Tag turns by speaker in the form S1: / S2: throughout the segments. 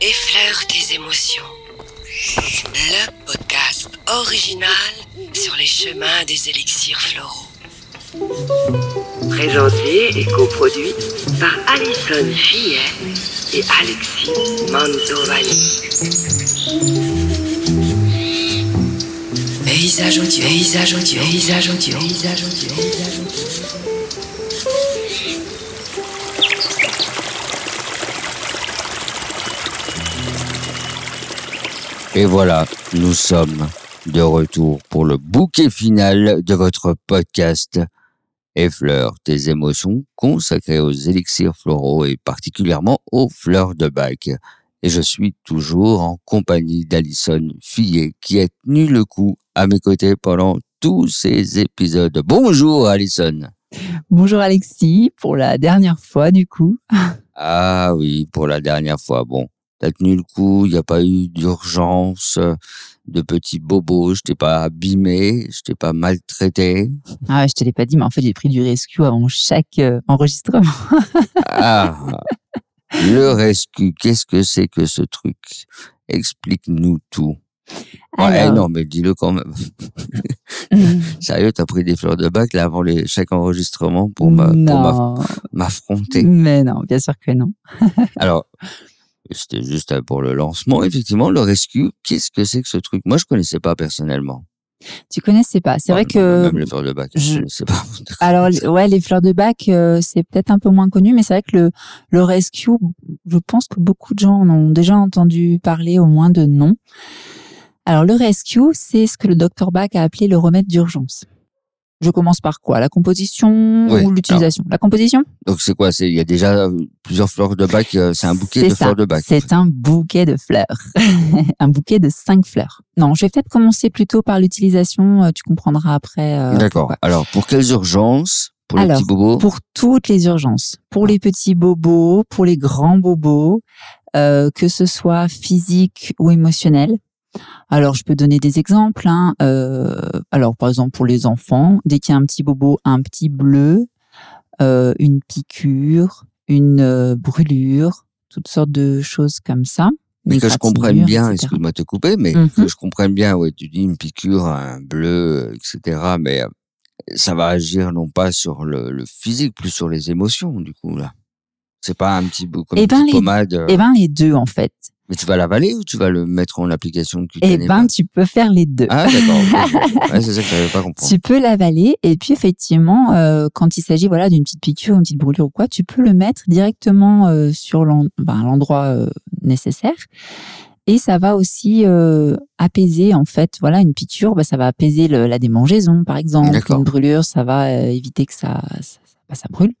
S1: Effleure tes émotions. Le podcast original sur les chemins des élixirs floraux. Présenté et coproduit par Alison Fillet et Alexis Mantovani. Paysage audio, paysage audio, paysage audio, paysage audio, paysage audio.
S2: Et voilà, nous sommes de retour pour le bouquet final de votre podcast Effleure tes émotions consacré aux élixirs floraux et particulièrement aux fleurs de bac. Et je suis toujours en compagnie d'Alison Fillet qui a tenu le coup à mes côtés pendant tous ces épisodes. Bonjour Alison.
S3: Bonjour Alexis, pour la dernière fois du coup.
S2: Ah oui, pour la dernière fois. Bon, t'as tenu le coup, il n'y a pas eu d'urgence, euh, de petits bobos, je t'ai pas abîmé, je t'ai pas maltraité.
S3: Ah, ouais, je te l'ai pas dit, mais en fait j'ai pris du rescue avant chaque euh, enregistrement.
S2: Ah, le rescue, qu'est-ce que c'est que ce truc? Explique-nous tout. Ouais,
S3: Alors-
S2: non, mais dis-le quand même. Sérieux, t'as pris des fleurs de bac là avant les, chaque enregistrement pour m'a- m'a- m'affronter?
S3: mais non, bien sûr que non.
S2: Alors, c'était juste euh, pour le lancement. Effectivement, le rescue, qu'est-ce que c'est que ce truc? Moi, je connaissais pas personnellement.
S3: Tu connaissais pas. C'est vrai que
S2: Même les fleurs de bac, je
S3: je-
S2: connaissais pas.
S3: alors ouais, les fleurs de bac euh, c'est peut-être un peu moins connu, mais c'est vrai que le le rescue, je pense que beaucoup de gens en ont déjà entendu parler au moins de nom. Alors le rescue, c'est ce que le docteur Bach a appelé le remède d'urgence. Je commence par quoi? La composition
S2: Oui,
S3: ou l'utilisation? La composition?
S2: Donc, c'est quoi? C'est Il y a déjà euh, plusieurs fleurs de bac. euh, C'est un bouquet de
S3: ça,
S2: fleurs de bac.
S3: C'est un bouquet de fleurs. un bouquet de cinq fleurs. Non, je vais peut-être commencer plutôt par l'utilisation. euh, Tu comprendras après. euh,
S2: D'accord. Alors, pour quelles urgences? Pour les petits bobos?
S3: Pour toutes les urgences. Pour les petits bobos, pour les grands bobos, euh, que ce soit physique ou émotionnel. Alors, je peux donner des exemples. Hein. Euh, alors, par exemple, pour les enfants, dès qu'il y a un petit bobo, un petit bleu, euh, une piqûre, une euh, brûlure, toutes sortes de choses comme ça.
S2: Mais que je comprenne bien, excuse-moi de te couper, mais
S3: Mhm.
S2: que je comprenne bien, ouais, tu dis une piqûre, un bleu, etc. Mais ça va agir non pas sur le, le physique, plus sur les émotions, du coup, là. C'est pas un petit bout comme
S3: Eh
S2: une
S3: ben,
S2: petite
S3: les-
S2: pommade.
S3: Eh ben, les deux, en fait.
S2: Mais tu vas l'avaler ou tu vas le mettre en application
S3: Eh ben, tu peux faire les deux.
S2: Ah, d'accord. ouais, c'est ça que j'avais pas compris.
S3: Tu peux l'avaler et puis effectivement, euh, quand il s'agit voilà d'une petite piqûre, une petite brûlure ou quoi, tu peux le mettre directement euh, sur ben, l'endroit euh, nécessaire. Et ça va aussi apaiser en fait, voilà, une piqûre, bah, ça va apaiser le- la démangeaison par exemple.
S2: D'accord.
S3: Une brûlure, ça va éviter que ça, ça, bah, ça brûle.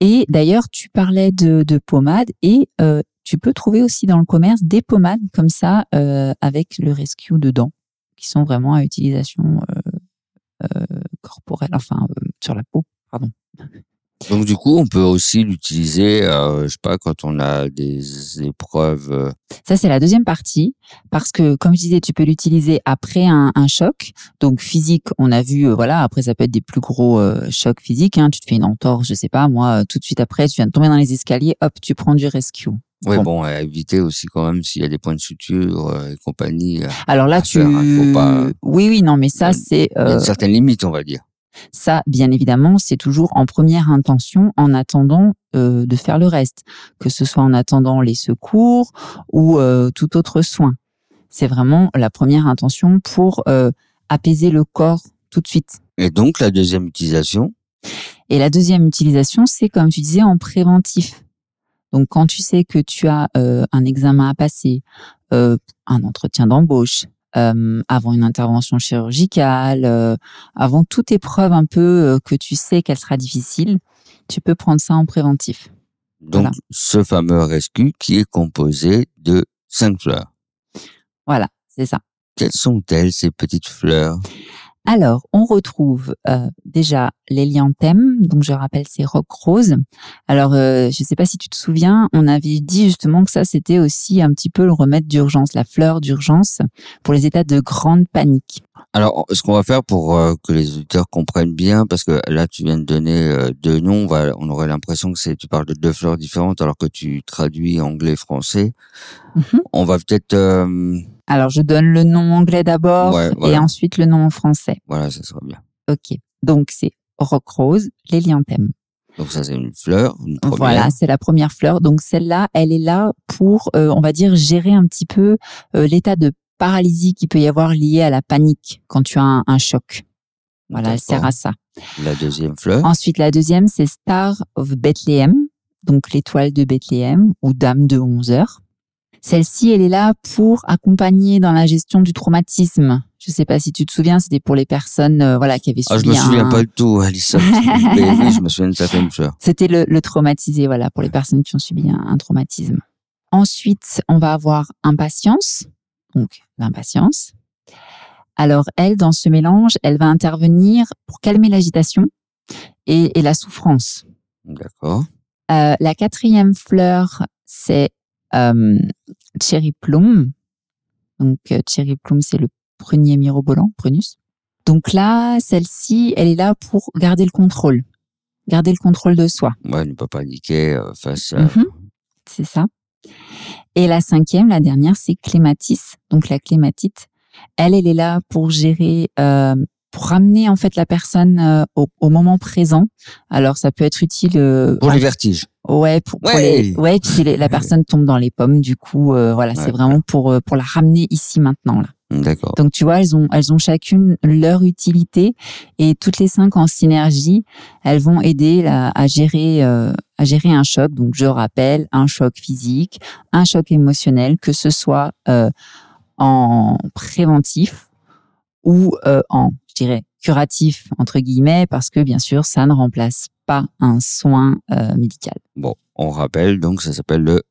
S3: Et d'ailleurs, tu parlais de, de pommade et euh, tu peux trouver aussi dans le commerce des pommades comme ça euh, avec le rescue dedans, qui sont vraiment à utilisation euh, euh, corporelle, enfin sur la peau, pardon.
S2: Donc, du coup, on peut aussi l'utiliser, je sais pas, quand on a des épreuves.
S3: Ça, c'est la deuxième partie, parce que, comme je disais, tu peux l'utiliser après un, un choc. Donc, physique, on a vu, voilà, après, ça peut être des plus gros chocs physiques. Hein. Tu te fais une entorse, je sais pas, moi, tout de suite après, tu viens de tomber dans les escaliers, hop, tu prends du rescue.
S2: Ouais,
S3: Bon.
S2: bon, à éviter aussi quand même s'il y a des points de suture euh, et compagnie. euh,
S3: Alors là,
S2: à
S3: tu...
S2: faire, hein, faut pas-
S3: Oui, oui, non, mais ça, c'est...
S2: Il y a
S3: euh,
S2: une certaine limite, on va dire.
S3: Ça, bien évidemment, c'est toujours en première intention en attendant euh, de faire le reste, que ce soit en attendant les secours ou euh, tout autre soin. C'est vraiment la première intention pour euh, apaiser le corps tout de suite.
S2: Et donc, la deuxième utilisation,
S3: Et la deuxième utilisation, c'est comme tu disais en préventif. Donc quand tu sais que tu as euh, un examen à passer, euh, un entretien d'embauche, euh, avant une intervention chirurgicale, euh, avant toute épreuve un peu euh, que tu sais qu'elle sera difficile, tu peux prendre ça en préventif.
S2: donc
S3: Voilà.
S2: ce fameux rescue qui est composé de cinq fleurs.
S3: Voilà, c'est ça.
S2: Quelles sont-elles, ces petites fleurs?
S3: Alors, on retrouve euh, déjà l'hélianthème, donc je rappelle c'est rock rose. Alors, euh, je ne sais pas si tu te souviens, on avait dit justement que ça c'était aussi un petit peu le remède d'urgence, la fleur d'urgence pour les états de grande panique.
S2: Alors, ce qu'on va faire pour euh, que les auditeurs comprennent bien, parce que là tu viens de donner euh, deux noms, on, va, on aurait l'impression que c'est tu parles de deux fleurs différentes alors que tu traduis anglais-français.
S3: Mhm.
S2: On va peut-être euh,
S3: Alors, je donne le nom anglais d'abord
S2: Ouais,
S3: et
S2: voilà.
S3: ensuite le nom en français.
S2: voilà, ça sera bien.
S3: Ok. Donc, c'est rock rose, l'hélianthème.
S2: Donc ça c'est une fleur, une.
S3: Voilà, c'est la première fleur. Donc celle-là, elle est là pour, euh, on va dire, gérer un petit peu euh, l'état de paralysie qui peut y avoir lié à la panique quand tu as un, un choc. Voilà, elle sert à ça.
S2: La deuxième fleur.
S3: Ensuite, la deuxième, c'est Star of Bethlehem, donc l'étoile de Bethléem ou Dame de 11 heures. Celle-ci, elle est là pour accompagner dans la gestion du traumatisme. Je sais pas si tu te souviens, c'était pour les personnes euh, voilà qui avaient
S2: Ah, je
S3: subi
S2: me souviens
S3: un-
S2: pas du tout, Alison. Mais oui, je me souviens de certaines fleurs.
S3: C'était le, le traumatisé, voilà, pour les personnes qui ont subi un, un traumatisme. Ensuite, on va avoir impatience, donc l'impatience. Alors, elle, dans ce mélange, elle va intervenir pour calmer l'agitation et, et la souffrance.
S2: D'accord.
S3: Euh, la quatrième fleur, c'est euh, Cherry Plum. Donc, euh, Cherry Plum, c'est le prunier mirobolant, prunus. Donc là, celle-ci, elle est là pour garder le contrôle. Garder le contrôle de soi.
S2: Ouais, ne pas paniquer euh, face à...
S3: Mhm. C'est ça. Et la cinquième, la dernière, c'est clématis. Donc la clématite, elle, elle est là pour gérer, euh, pour ramener en fait la personne euh, au, au moment présent. Alors ça peut être utile. euh,
S2: Pour les vertiges.
S3: Ouais, pour, pour
S2: Ouais.
S3: les, ouais, puis la personne tombe dans les pommes. Du coup, euh, voilà,
S2: Ouais.
S3: c'est vraiment pour euh, pour la ramener ici maintenant là.
S2: D'accord.
S3: Donc tu vois, elles ont elles ont chacune leur utilité et toutes les cinq en synergie, elles vont aider là, à gérer euh, à gérer un choc. Donc je rappelle, un choc physique, un choc émotionnel, que ce soit euh, en préventif ou euh, en, je dirais, curatif entre guillemets, parce que bien sûr, ça ne remplace pas un soin euh, médical.
S2: Bon, on rappelle, donc ça s'appelle le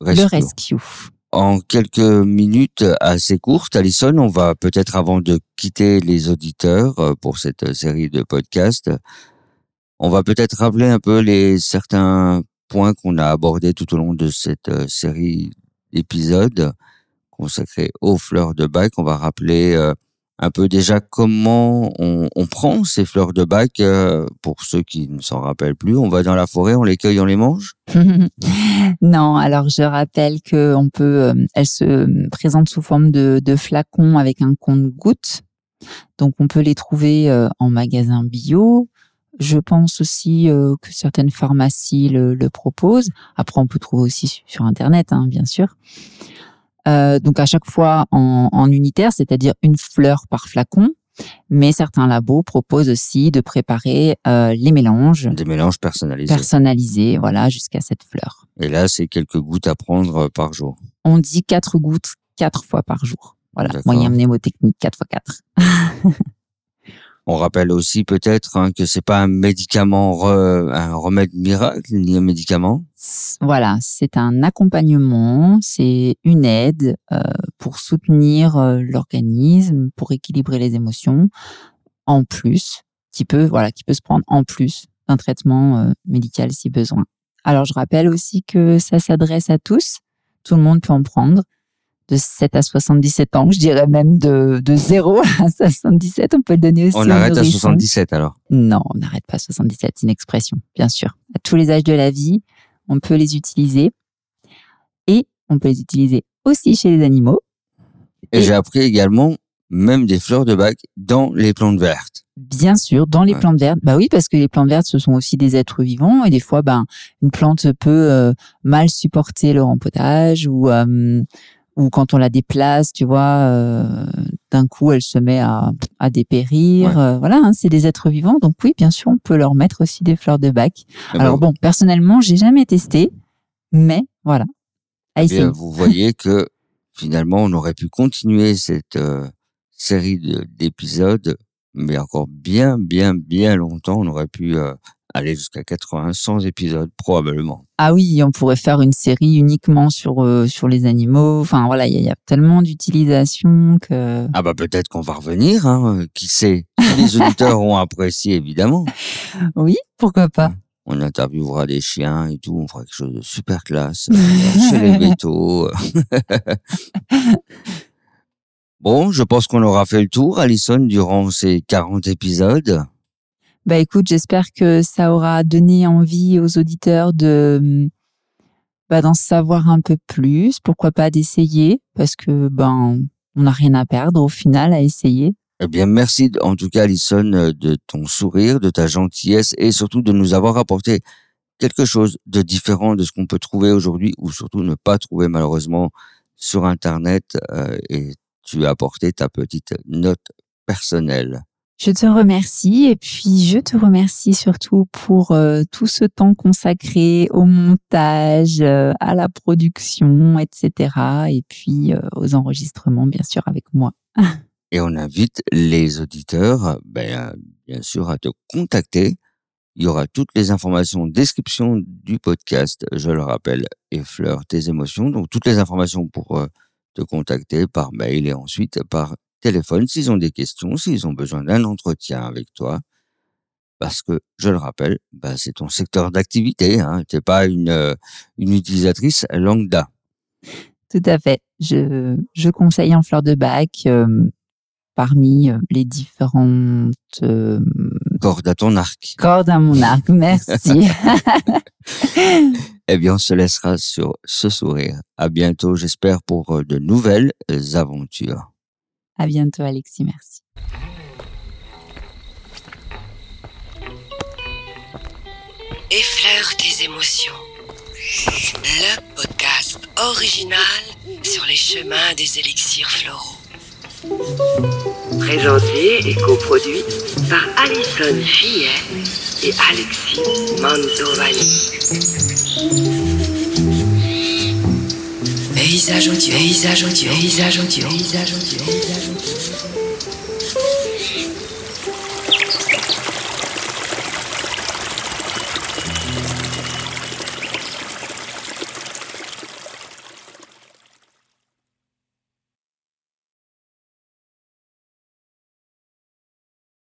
S3: Le
S2: rescue.
S3: rescue.
S2: En quelques minutes assez courtes, Alison, on va peut-être avant de quitter les auditeurs euh, pour cette série de podcasts, on va peut-être rappeler un peu les certains points qu'on a abordés tout au long de cette euh, série d'épisodes consacrés aux fleurs de bac. On va rappeler euh, un peu déjà comment on, on prend ces fleurs de bac euh, pour ceux qui ne s'en rappellent plus. On va dans la forêt, on les cueille, on les mange?
S3: non, alors je rappelle que on peut, euh, elle se présente sous forme de, de flacons avec un compte-gouttes. Donc on peut les trouver euh, en magasin bio. Je pense aussi euh, que certaines pharmacies le, le proposent. Après, on peut trouver aussi su- sur Internet, hein, bien sûr. Euh, donc à chaque fois en, en unitaire, c'est-à-dire une fleur par flacon. Mais certains labos proposent aussi de préparer euh, les mélanges
S2: Des mélanges personnalisés.
S3: personnalisés, voilà, jusqu'à cette fleur.
S2: Et là, c'est quelques gouttes à prendre euh, par jour.
S3: On dit quatre gouttes quatre fois par jour. Voilà, moyen mnémotechnique, 4 fois 4.
S2: On rappelle aussi peut-être hein, que c'est pas un médicament, un remède miracle ni un médicament.
S3: Voilà, c'est un accompagnement, c'est une aide euh, pour soutenir euh, l'organisme, pour équilibrer les émotions, en plus, qui peut, voilà, qui peut se prendre en plus d'un traitement euh, médical si besoin. Alors, je rappelle aussi que ça s'adresse à tous, tout le monde peut en prendre, de 7 à 77 ans, je dirais même de, de 0 à 77, on peut le donner aussi
S2: On arrête à
S3: nourrissons.
S2: 77 alors.
S3: Non, on n'arrête pas 77, c'est une expression, bien sûr. À tous les âges de la vie, on peut les utiliser. Et on peut les utiliser aussi chez les animaux.
S2: Et,
S3: Et-
S2: j'ai appris également même des fleurs de bac dans les plantes vertes.
S3: Bien sûr, dans les
S2: Ouais.
S3: plantes vertes. Bah oui, parce que les plantes vertes, ce sont aussi des êtres vivants. Et des fois, ben, une plante peut euh, mal supporter le rempotage ou, euh, ou quand on la déplace, tu vois, euh, d'un coup, elle se met à, à dépérir.
S2: Ouais.
S3: Euh, voilà, hein, c'est des êtres vivants. Donc oui, bien sûr, on peut leur mettre aussi des fleurs de bac.
S2: Eh
S3: Alors
S2: ben,
S3: bon, personnellement, j'ai jamais testé, mais voilà, à
S2: eh
S3: essayer.
S2: vous voyez que finalement, on aurait pu continuer cette euh, série de- d'épisodes, mais encore bien, bien, bien longtemps. On aurait pu euh, aller jusqu'à 80, 100 épisodes probablement.
S3: Ah oui, on pourrait faire une série uniquement sur euh, sur les animaux. Enfin voilà, il y, a tellement d'utilisations que.
S2: Ah bah peut-être qu'on va revenir. Hein, qui sait? Les auditeurs ont apprécié évidemment.
S3: Oui, pourquoi pas.
S2: On interviewera des chiens et tout. On fera quelque chose de super classe euh, chez les vétos. Bon, je pense qu'on aura fait le tour, Alison, durant ces 40 épisodes.
S3: Bah écoute, j'espère que ça aura donné envie aux auditeurs de bah, d'en savoir un peu plus. Pourquoi pas d'essayer, parce que ben on n'a rien à perdre au final à essayer.
S2: Eh bien, merci en tout cas, Alison, de ton sourire, de ta gentillesse et surtout de nous avoir apporté quelque chose de différent de ce qu'on peut trouver aujourd'hui ou surtout ne pas trouver malheureusement sur Internet. Euh, et tu as apporté ta petite note personnelle.
S3: Je te remercie et puis je te remercie surtout pour euh, tout ce temps consacré au montage, euh, à la production, etc. Et puis euh, aux enregistrements, bien sûr, avec moi.
S2: et on invite les auditeurs, ben, bien sûr, à te contacter. Il y aura toutes les informations, description du podcast, je le rappelle, effleure tes émotions. Donc toutes les informations pour te contacter par mail et ensuite par téléphone s'ils ont des questions, s'ils ont besoin d'un entretien avec toi. Parce que, je le rappelle, bah, c'est ton secteur d'activité, hein, tu n'es pas une, euh, une utilisatrice lambda.
S3: Tout à fait. Je, je conseille en fleur de bac euh, parmi euh, les différentes
S2: cordes à ton arc.
S3: Cordes à mon arc, merci.
S2: Eh bien, on se laissera sur ce sourire. À bientôt, j'espère, pour euh, de nouvelles aventures.
S3: À bientôt, Alexis. Merci.
S1: Effleure tes émotions. Le podcast original sur les chemins des élixirs floraux. Présenté et coproduit par Alison Fillet et Alexis Mantovani. Paysage audio, paysage audio, paysage audio, paysage audio, paysage audio.